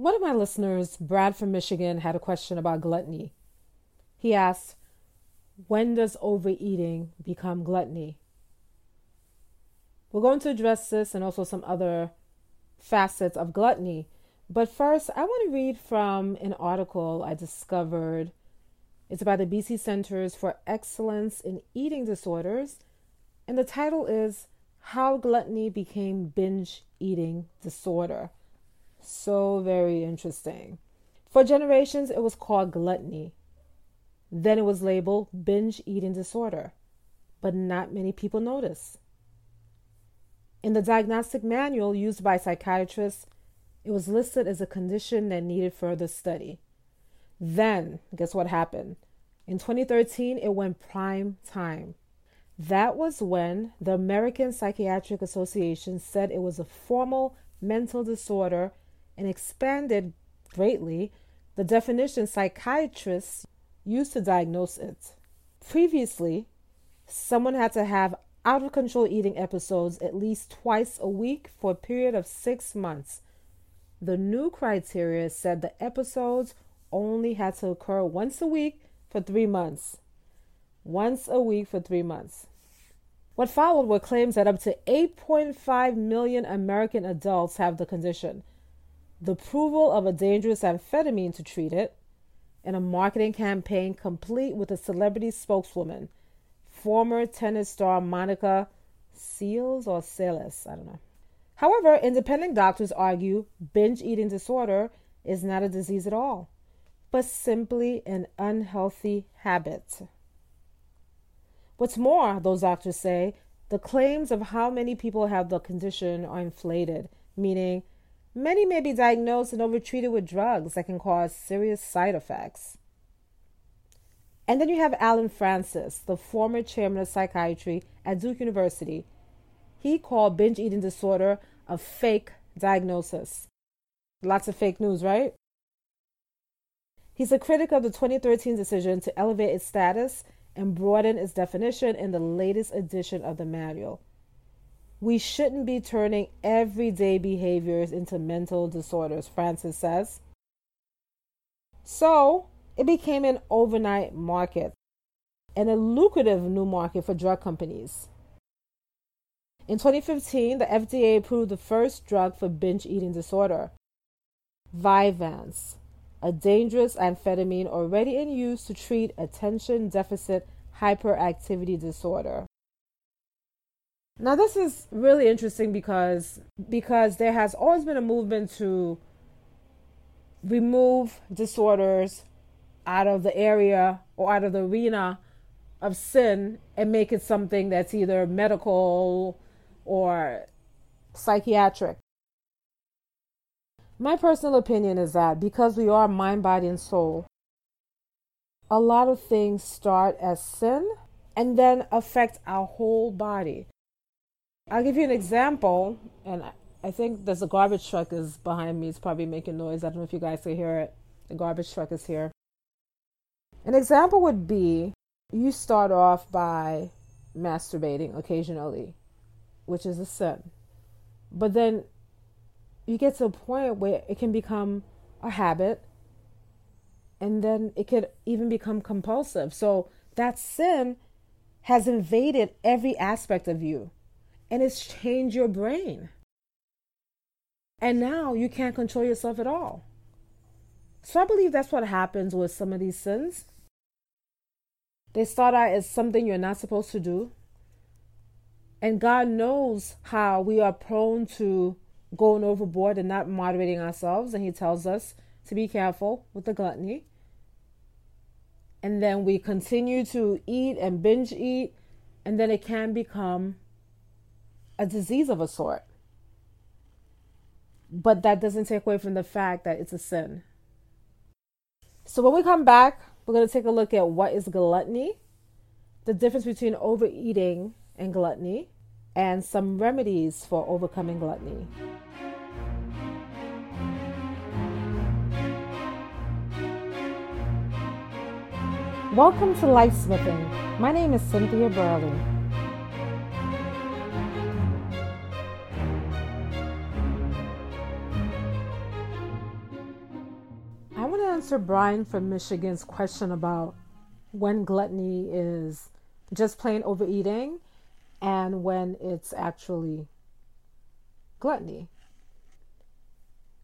One of my listeners, Brad from Michigan, had a question about gluttony. He asked, When does overeating become gluttony? We're going to address this and also some other facets of gluttony. But first, I want to read from an article I discovered. It's about the BC Centers for Excellence in Eating Disorders, and the title is How Gluttony Became Binge Eating Disorder. So very interesting. For generations, it was called gluttony. Then it was labeled binge eating disorder, but not many people notice. In the diagnostic manual used by psychiatrists, it was listed as a condition that needed further study. Then, guess what happened? In 2013, it went prime time. That was when the American Psychiatric Association said it was a formal mental disorder and expanded greatly the definition psychiatrists used to diagnose it. Previously, someone had to have out of control eating episodes at least twice a week for a period of six months. The new criteria said the episodes only had to occur once a week for three months. Once a week for three months. What followed were claims that up to 8.5 million American adults have the condition, the approval of a dangerous amphetamine to treat it, and a marketing campaign complete with a celebrity spokeswoman, former tennis star Monica Seals or Seles, I don't know. However, independent doctors argue binge eating disorder is not a disease at all, but simply an unhealthy habit. What's more, those doctors say, the claims of how many people have the condition are inflated, meaning Many may be diagnosed and overtreated with drugs that can cause serious side effects. And then you have Allen Frances, the former chairman of psychiatry at Duke University. He called binge eating disorder a fake diagnosis. Lots of fake news, right? He's a critic of the 2013 decision to elevate its status and broaden its definition in the latest edition of the manual. We shouldn't be turning everyday behaviors into mental disorders, Frances says. So, it became an overnight market and a lucrative new market for drug companies. In 2015, the FDA approved the first drug for binge eating disorder, Vyvanse, a dangerous amphetamine already in use to treat attention deficit hyperactivity disorder. Now this is really interesting because because there has always been a movement to remove disorders out of the area or out of the arena of sin and make it something that's either medical or psychiatric. My personal opinion is that because we are mind, body, and soul, a lot of things start as sin and then affect our whole body. I'll give you an example, and I think there's a garbage truck is behind me. It's probably making noise. I don't know if you guys can hear it. The garbage truck is here. An example would be you start off by masturbating occasionally, which is a sin. But then you get to a point where it can become a habit and then it could even become compulsive. So that sin has invaded every aspect of you and it's changed your brain. And now you can't control yourself at all. So I believe that's what happens with some of these sins. They start out as something you're not supposed to do. And God knows how we are prone to going overboard and not moderating ourselves. And He tells us to be careful with the gluttony. And then we continue to eat and binge eat. And then it can become a disease of a sort. But that doesn't take away from the fact that it's a sin. So when we come back, we're going to take a look at what is gluttony, the difference between overeating and gluttony, and some remedies for overcoming gluttony. Welcome to Life Smithing. My name is Cynthia Burley. Answer Brian from Michigan's question about when gluttony is just plain overeating and when it's actually gluttony.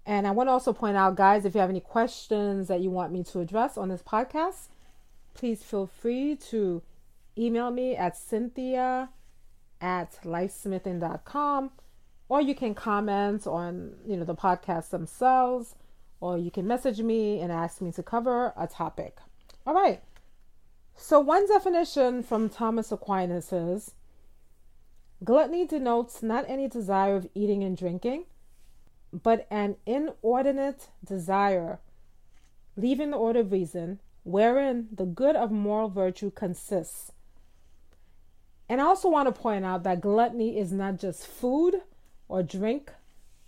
And I want to also point out, guys, if you have any questions that you want me to address on this podcast, please feel free to email me at cynthia at lifesmithing.com or you can comment on you know the podcast themselves or you can message me and ask me to cover a topic. All right. So one definition from thomas aquinas is gluttony denotes not any desire of eating and drinking but an inordinate desire leaving the order of reason wherein the good of moral virtue consists. And I also want to point out that gluttony is not just food or drink.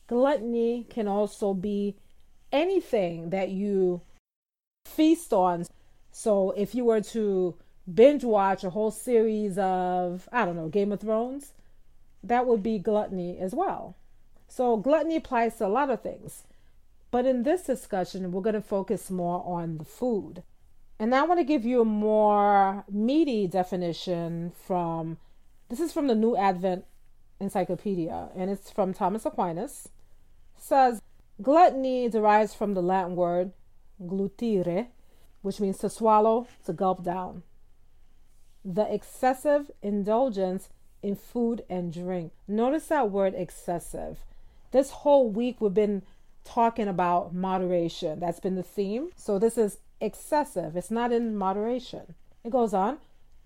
Gluttony can also be anything that you feast on. So if you were to binge watch a whole series of, I don't know, Game of Thrones, that would be gluttony as well. So gluttony applies to a lot of things. But in this discussion, we're going to focus more on the food. And I want to give you a more meaty definition from this is from the New Advent Encyclopedia, and it's from Thomas Aquinas. It says gluttony derives from the Latin word glutire, which means to swallow, to gulp down. The excessive indulgence in food and drink. Notice that word excessive. This whole week we've been talking about moderation. That's been the theme. So this is excessive, it's not in moderation. It goes on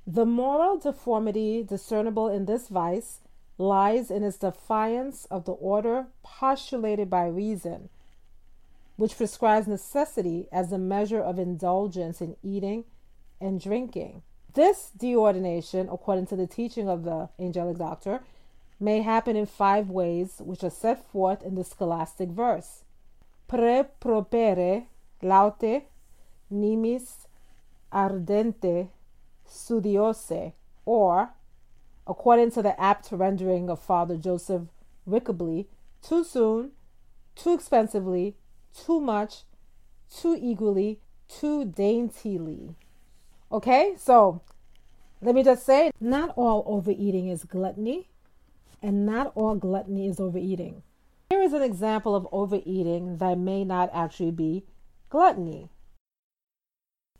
the moral deformity discernible in this vice lies in its defiance of the order postulated by reason, which prescribes necessity as the measure of indulgence in eating and drinking. This deordination, according to the teaching of the angelic doctor, may happen in five ways, which are set forth in the scholastic verse. Pre propere laute nimis ardenter studiose, or, according to the apt rendering of Father Joseph Rickaby, too soon, too expensively, too much, too eagerly, too daintily. Okay, so let me just say not all overeating is gluttony, and not all gluttony is overeating. Here is an example of overeating that may not actually be gluttony.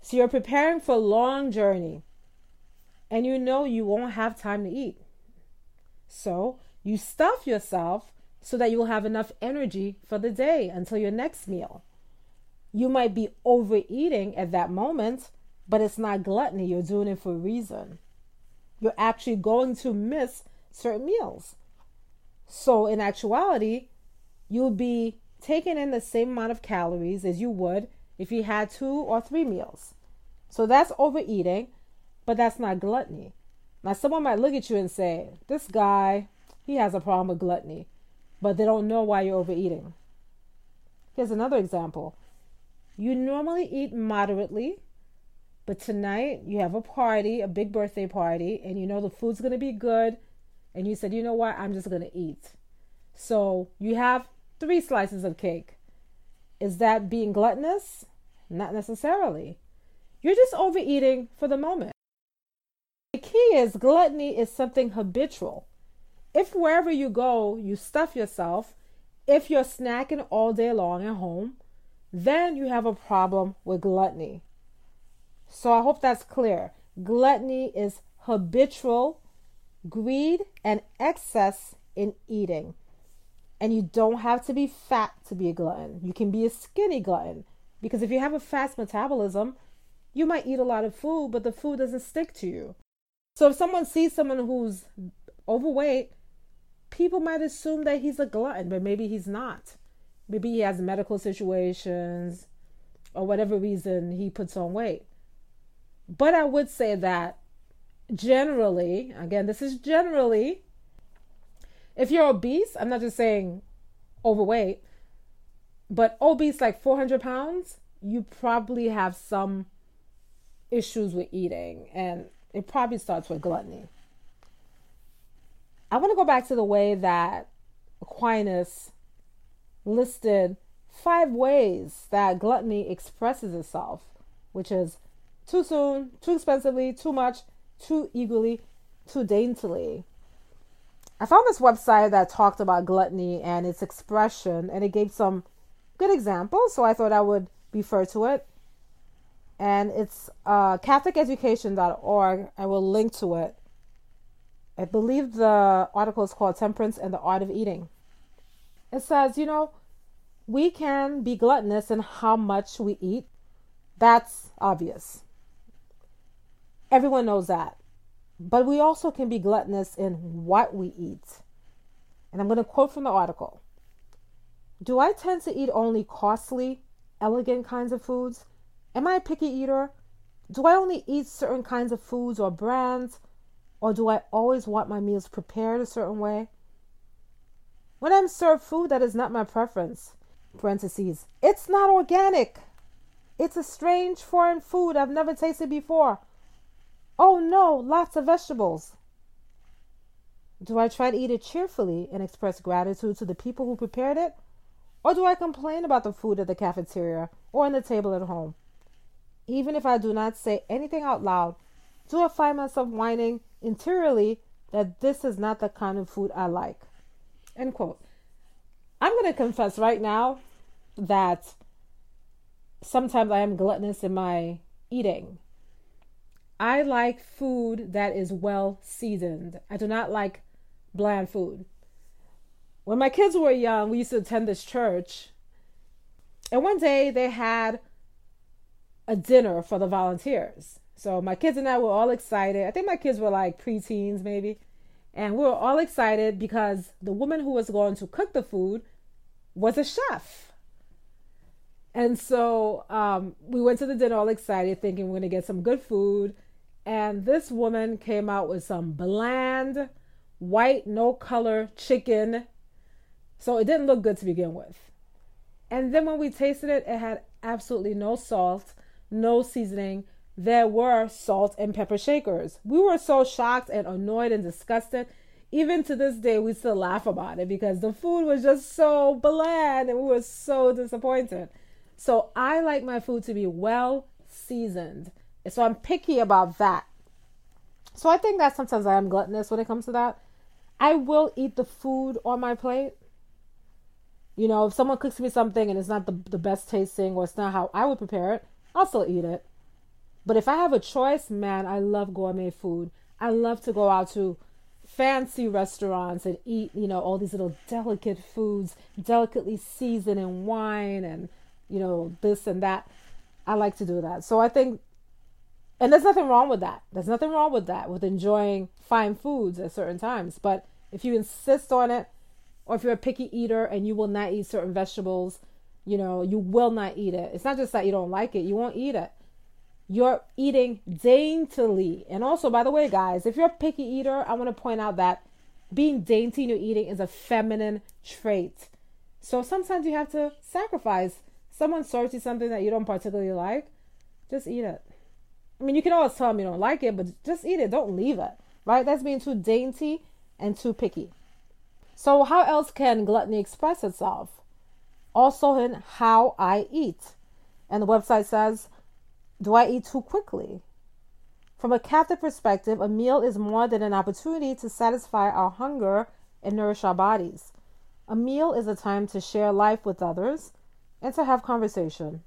So you're preparing for a long journey and you know you won't have time to eat. So you stuff yourself so that you'll have enough energy for the day until your next meal. You might be overeating at that moment, but it's not gluttony. You're doing it for a reason. You're actually going to miss certain meals. So, in actuality, you'll be taking in the same amount of calories as you would if you had two or three meals. So, that's overeating but that's not gluttony. Now, someone might look at you and say, This guy, he has a problem with gluttony, but they don't know why you're overeating. Here's another example you normally eat moderately, but tonight you have a party, a big birthday party, and you know the food's going to be good, and you said, You know what? I'm just going to eat. So you have three slices of cake. Is that being gluttonous? Not necessarily. You're just overeating for the moment. Key is gluttony is something habitual. If wherever you go, you stuff yourself, if you're snacking all day long at home, then you have a problem with gluttony. So I hope that's clear. Gluttony is habitual greed and excess in eating. And you don't have to be fat to be a glutton. You can be a skinny glutton. Because if you have a fast metabolism, you might eat a lot of food, but the food doesn't stick to you. So if someone sees someone who's overweight, people might assume that he's a glutton, but maybe he's not. Maybe he has medical situations or whatever reason he puts on weight. But I would say that generally, again, this is generally, if you're obese, I'm not just saying overweight, but obese like 400 pounds, you probably have some issues with eating. And it probably starts with gluttony. I want to go back to the way that Aquinas listed five ways that gluttony expresses itself, which is too soon, too expensively, too much, too eagerly, too daintily. I found this website that talked about gluttony and its expression, and it gave some good examples, so I thought I would refer to it. And it's uh, CatholicEducation.org. I will link to it. I believe the article is called Temperance and the Art of Eating. It says, you know, we can be gluttonous in how much we eat. That's obvious. Everyone knows that. But we also can be gluttonous in what we eat. And I'm going to quote from the article Do I tend to eat only costly, elegant kinds of foods? Am I a picky eater? Do I only eat certain kinds of foods or brands? Or do I always want my meals prepared a certain way? When I'm served food that is not my preference, parentheses, it's not organic. It's a strange foreign food I've never tasted before. Oh no, lots of vegetables. Do I try to eat it cheerfully and express gratitude to the people who prepared it? Or do I complain about the food at the cafeteria or on the table at home? Even if I do not say anything out loud, do I find myself whining interiorly that this is not the kind of food I like? End quote. I'm going to confess right now that sometimes I am gluttonous in my eating. I like food that is well seasoned. I do not like bland food. When my kids were young, we used to attend this church. And one day they had a dinner for the volunteers. So my kids and I were all excited. I think my kids were like preteens, maybe. And we were all excited because the woman who was going to cook the food was a chef. And so um, we went to the dinner all excited, thinking we're going to get some good food. And this woman came out with some bland, white, no color chicken. So it didn't look good to begin with. And then when we tasted it, it had absolutely no salt, no seasoning. There were salt and pepper shakers. We were so shocked and annoyed and disgusted. Even to this day, we still laugh about it because the food was just so bland and we were so disappointed. So I like my food to be well seasoned. So I'm picky about that. So I think that sometimes I am gluttonous when it comes to that. I will eat the food on my plate. You know, if someone cooks me something and it's not the, the best tasting or it's not how I would prepare it, I'll still eat it. But if I have a choice, man, I love gourmet food. I love to go out to fancy restaurants and eat, you know, all these little delicate foods, delicately seasoned in wine and, you know, this and that. I like to do that. So I think and there's nothing wrong with that. There's nothing wrong with that, with enjoying fine foods at certain times. But if you insist on it, or if you're a picky eater and you will not eat certain vegetables, you know, you will not eat it. It's not just that you don't like it, you won't eat it. You're eating daintily. And also, by the way, guys, if you're a picky eater, I want to point out that being dainty in your eating is a feminine trait. So sometimes you have to sacrifice. Someone serves you something that you don't particularly like, just eat it. I mean, you can always tell them you don't like it, but just eat it. Don't leave it, right? That's being too dainty and too picky. So, how else can gluttony express itself? Also, in how I eat. And the website says, Do I eat too quickly? From a Catholic perspective, a meal is more than an opportunity to satisfy our hunger and nourish our bodies. A meal is a time to share life with others and to have conversation.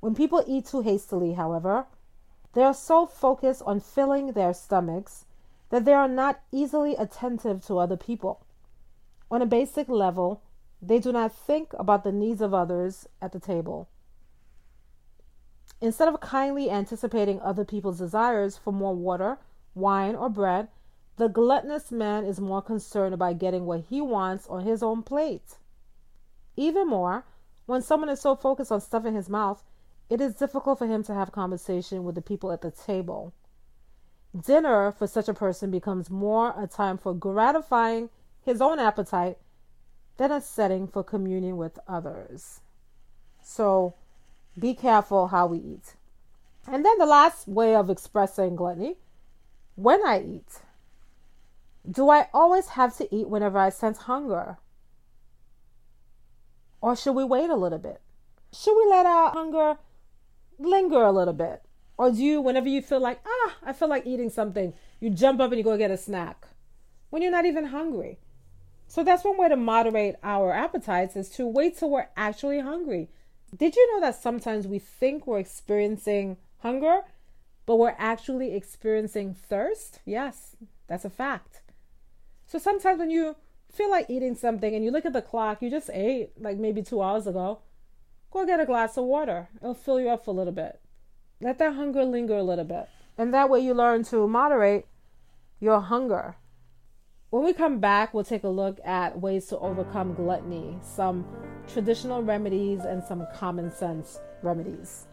When people eat too hastily, however, they are so focused on filling their stomachs that they are not easily attentive to other people. On a basic level, they do not think about the needs of others at the table. Instead of kindly anticipating other people's desires for more water, wine, or bread, the gluttonous man is more concerned about getting what he wants on his own plate. Even more, when someone is so focused on stuffing his mouth, it is difficult for him to have conversation with the people at the table. Dinner for such a person becomes more a time for gratifying his own appetite than a setting for communion with others. So be careful how we eat. And then the last way of expressing gluttony when I eat. Do I always have to eat whenever I sense hunger? Or should we wait a little bit? Should we let our hunger linger a little bit? Or do you, whenever you feel like, ah, I feel like eating something, you jump up and you go get a snack when you're not even hungry? So that's one way to moderate our appetites is to wait till we're actually hungry. Did you know that sometimes we think we're experiencing hunger, but we're actually experiencing thirst? Yes, that's a fact. So sometimes when you feel like eating something and you look at the clock, you just ate like maybe two hours ago, go get a glass of water. It'll fill you up a little bit. Let that hunger linger a little bit. And that way you learn to moderate your hunger. When we come back, we'll take a look at ways to overcome gluttony, some traditional remedies, and some common sense remedies.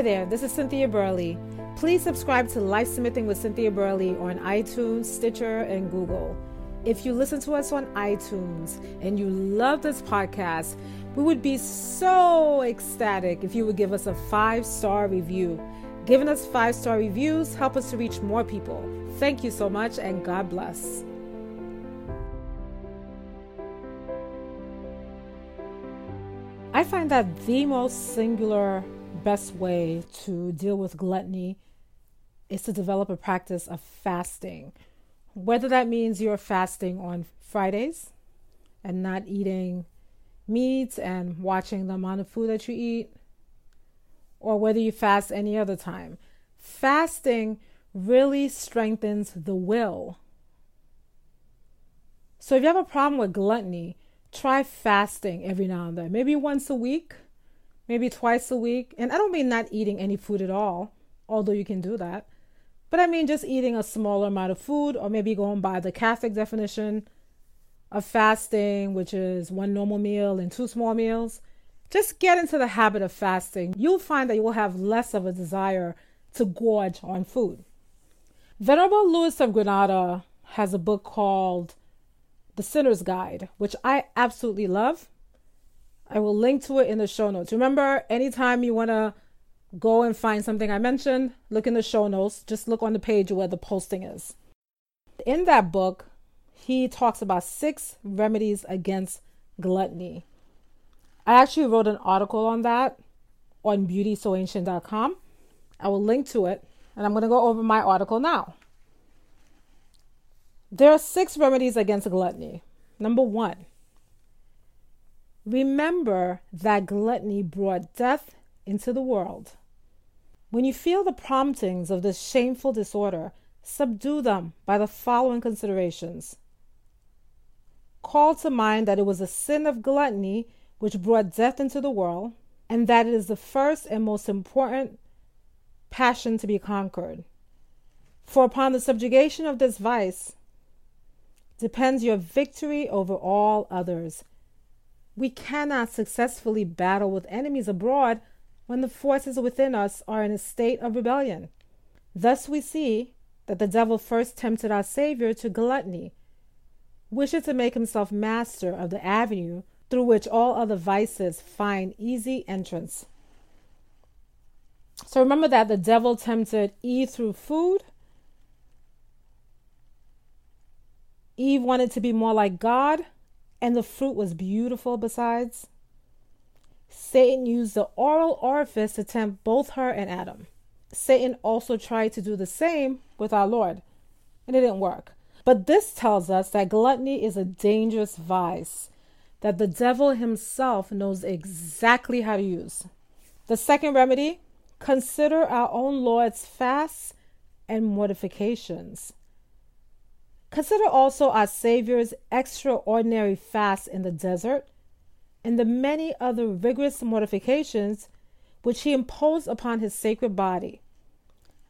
Hi there, this is Cynthia Burley. Please subscribe to Life Smithing with Cynthia Burley on iTunes, Stitcher, and Google. If you listen to us on iTunes and you love this podcast, we would be so ecstatic if you would give us a five star review. Giving us five star reviews help us to reach more people. Thank you so much and God bless. I find that the most singular best way to deal with gluttony is to develop a practice of fasting. Whether that means you're fasting on Fridays and not eating meat and watching the amount of food that you eat, or whether you fast any other time. Fasting really strengthens the will. So if you have a problem with gluttony, try fasting every now and then, maybe once a week maybe twice a week. And I don't mean not eating any food at all, although you can do that. But I mean just eating a smaller amount of food, or maybe going by the Catholic definition of fasting, which is one normal meal and two small meals. Just get into the habit of fasting. You'll find that you will have less of a desire to gorge on food. Venerable Louis of Granada has a book called The Sinner's Guide, which I absolutely love. I will link to it in the show notes. Remember, anytime you want to go and find something I mentioned, look in the show notes. Just look on the page where the posting is. In that book, he talks about six remedies against gluttony. I actually wrote an article on that on beautysoancient.com. I will link to it, and I'm going to go over my article now. There are six remedies against gluttony. Number one, Remember that gluttony brought death into the world. When you feel the promptings of this shameful disorder, subdue them by the following considerations. Call to mind that it was a sin of gluttony which brought death into the world, and that it is the first and most important passion to be conquered. For upon the subjugation of this vice depends your victory over all others. We cannot successfully battle with enemies abroad when the forces within us are in a state of rebellion. Thus, we see that the devil first tempted our Savior to gluttony, wishing to make himself master of the avenue through which all other vices find easy entrance. So remember that the devil tempted Eve through food. Eve wanted to be more like God and the fruit was beautiful besides. Satan used the oral orifice to tempt both her and Adam. Satan also tried to do the same with our Lord, and it didn't work. But this tells us that gluttony is a dangerous vice that the devil himself knows exactly how to use. The second remedy consider our own Lord's fasts and mortifications. Consider also our Savior's extraordinary fast in the desert and the many other rigorous mortifications which he imposed upon his sacred body,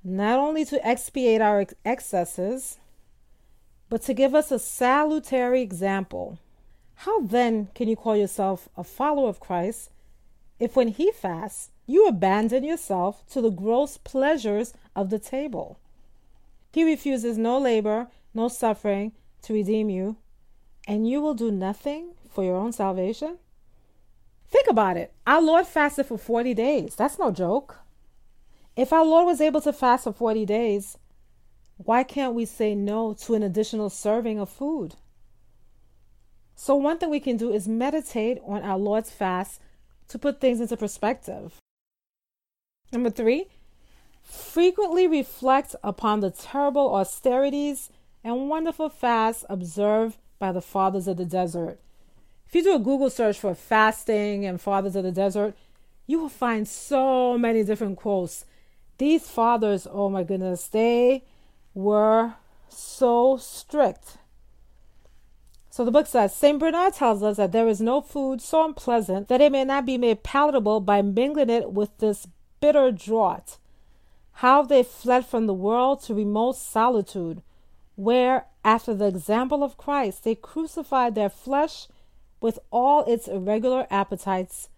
not only to expiate our excesses, but to give us a salutary example. How then can you call yourself a follower of Christ if, when he fasts, you abandon yourself to the gross pleasures of the table? He refuses no labor, no suffering to redeem you, and you will do nothing for your own salvation? Think about it. Our Lord fasted for 40 days. That's no joke. If our Lord was able to fast for 40 days, why can't we say no to an additional serving of food? So, one thing we can do is meditate on our Lord's fast to put things into perspective. Number three, frequently reflect upon the terrible austerities and wonderful fasts observed by the fathers of the desert. If you do a Google search for fasting and fathers of the desert, you will find so many different quotes. These fathers, oh my goodness, they were so strict so the book says St. Bernard tells us that there is no food so unpleasant that it may not be made palatable by mingling it with this bitter draught. How they fled from the world to remote solitude, where, after the example of Christ, they crucified their flesh with all its irregular appetites,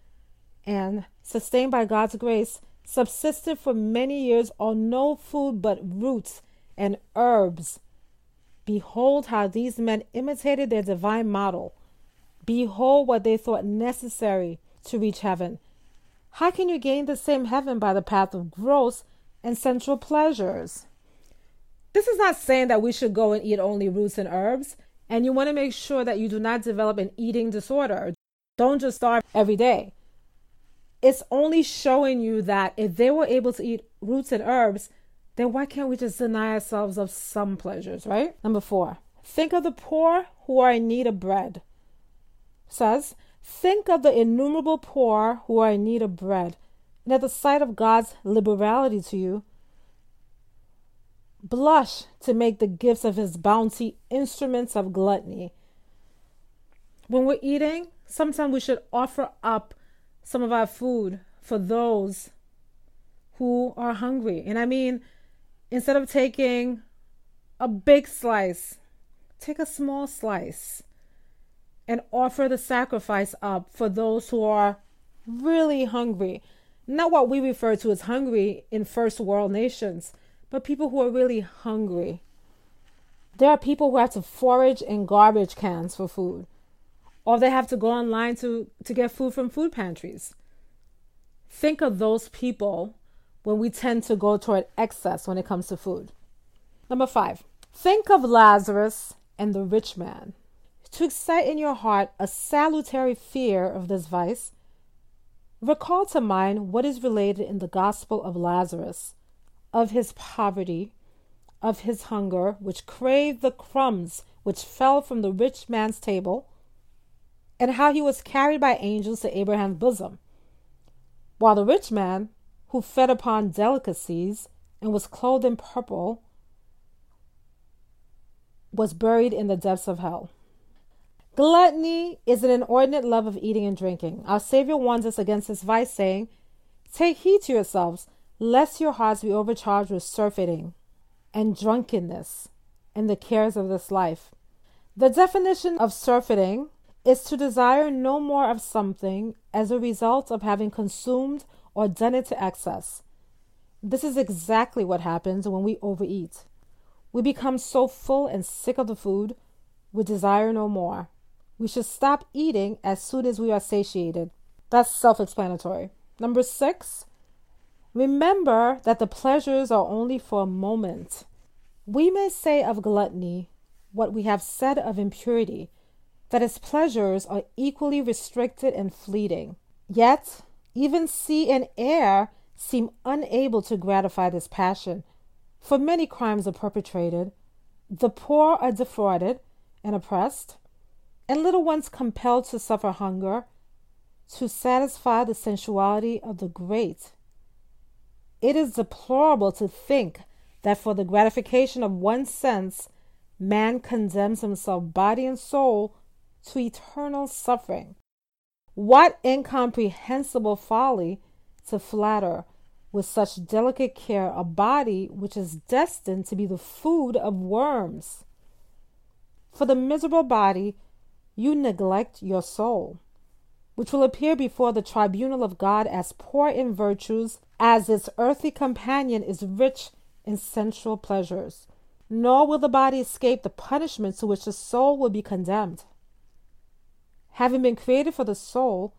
and, sustained by God's grace, subsisted for many years on no food but roots and herbs Behold how these men imitated their divine model. Behold what they thought necessary to reach heaven. How can you gain the same heaven by the path of gross and sensual pleasures? This is not saying that we should go and eat only roots and herbs, and you want to make sure that you do not develop an eating disorder. Don't just starve every day. It's only showing you that if they were able to eat roots and herbs, then why can't we just deny ourselves of some pleasures, right? Number four, think of the poor who are in need of bread. says, think of the innumerable poor who are in need of bread. And at the sight of God's liberality to you, blush to make the gifts of his bounty instruments of gluttony. When we're eating, sometimes we should offer up some of our food for those who are hungry. And I mean, instead of taking a big slice, take a small slice and offer the sacrifice up for those who are really hungry. Not what we refer to as hungry in first world nations, but people who are really hungry. There are people who have to forage in garbage cans for food, or they have to go online to, to get food from food pantries. Think of those people when we tend to go toward excess when it comes to food. Number five, think of Lazarus and the rich man. To excite in your heart a salutary fear of this vice, recall to mind what is related in the Gospel of Lazarus, of his poverty, of his hunger, which craved the crumbs which fell from the rich man's table, and how he was carried by angels to Abraham's bosom, while the rich man, who fed upon delicacies and was clothed in purple, was buried in the depths of hell. Gluttony is an inordinate love of eating and drinking. Our Savior warns us against this vice, saying, Take heed to yourselves, lest your hearts be overcharged with surfeiting and drunkenness and the cares of this life. The definition of surfeiting is to desire no more of something as a result of having consumed or done it to excess. This is exactly what happens when we overeat. We become so full and sick of the food, we desire no more. We should stop eating as soon as we are satiated. That's self explanatory. Number six, remember that the pleasures are only for a moment. We may say of gluttony what we have said of impurity, that its pleasures are equally restricted and fleeting. Yet, even sea and air seem unable to gratify this passion, for many crimes are perpetrated. The poor are defrauded and oppressed, and little ones compelled to suffer hunger to satisfy the sensuality of the great. It is deplorable to think that for the gratification of one sense, man condemns himself, body and soul, to eternal suffering. What incomprehensible folly to flatter with such delicate care a body which is destined to be the food of worms. For the miserable body, you neglect your soul, which will appear before the tribunal of God as poor in virtues, as its earthly companion is rich in sensual pleasures. nor will the body escape the punishment to which the soul will be condemned. Having been created for the soul,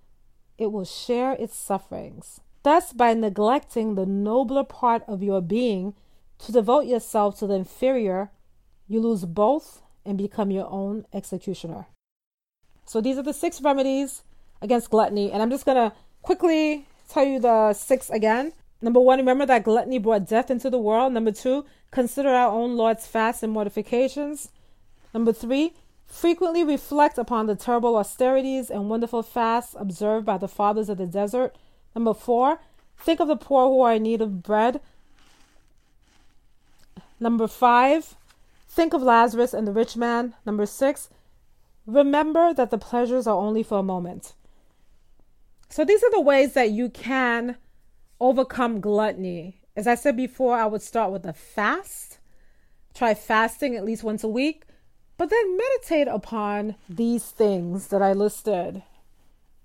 it will share its sufferings. Thus, by neglecting the nobler part of your being to devote yourself to the inferior, you lose both and become your own executioner. So, these are the six remedies against gluttony, and I'm just going to quickly tell you the six again. Number one, remember that gluttony brought death into the world. Number two, consider our own Lord's fasts and mortifications. Number three, frequently reflect upon the terrible austerities and wonderful fasts observed by the fathers of the desert. Number four, think of the poor who are in need of bread. Number five, think of Lazarus and the rich man. Number six, remember that the pleasures are only for a moment. So these are the ways that you can overcome gluttony. As I said before, I would start with a fast. Try fasting at least once a week, but then meditate upon these things that I listed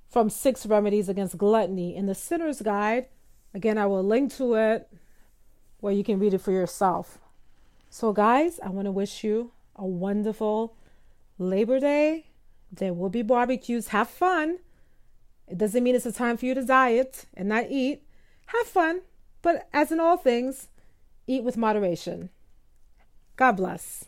from Six Remedies Against Gluttony in the Sinner's Guide. Again, I will link to it where you can read it for yourself. So, guys, I want to wish you a wonderful Labor Day. There will be barbecues. Have fun. It doesn't mean it's a time for you to diet and not eat. Have fun, but as in all things, eat with moderation. God bless.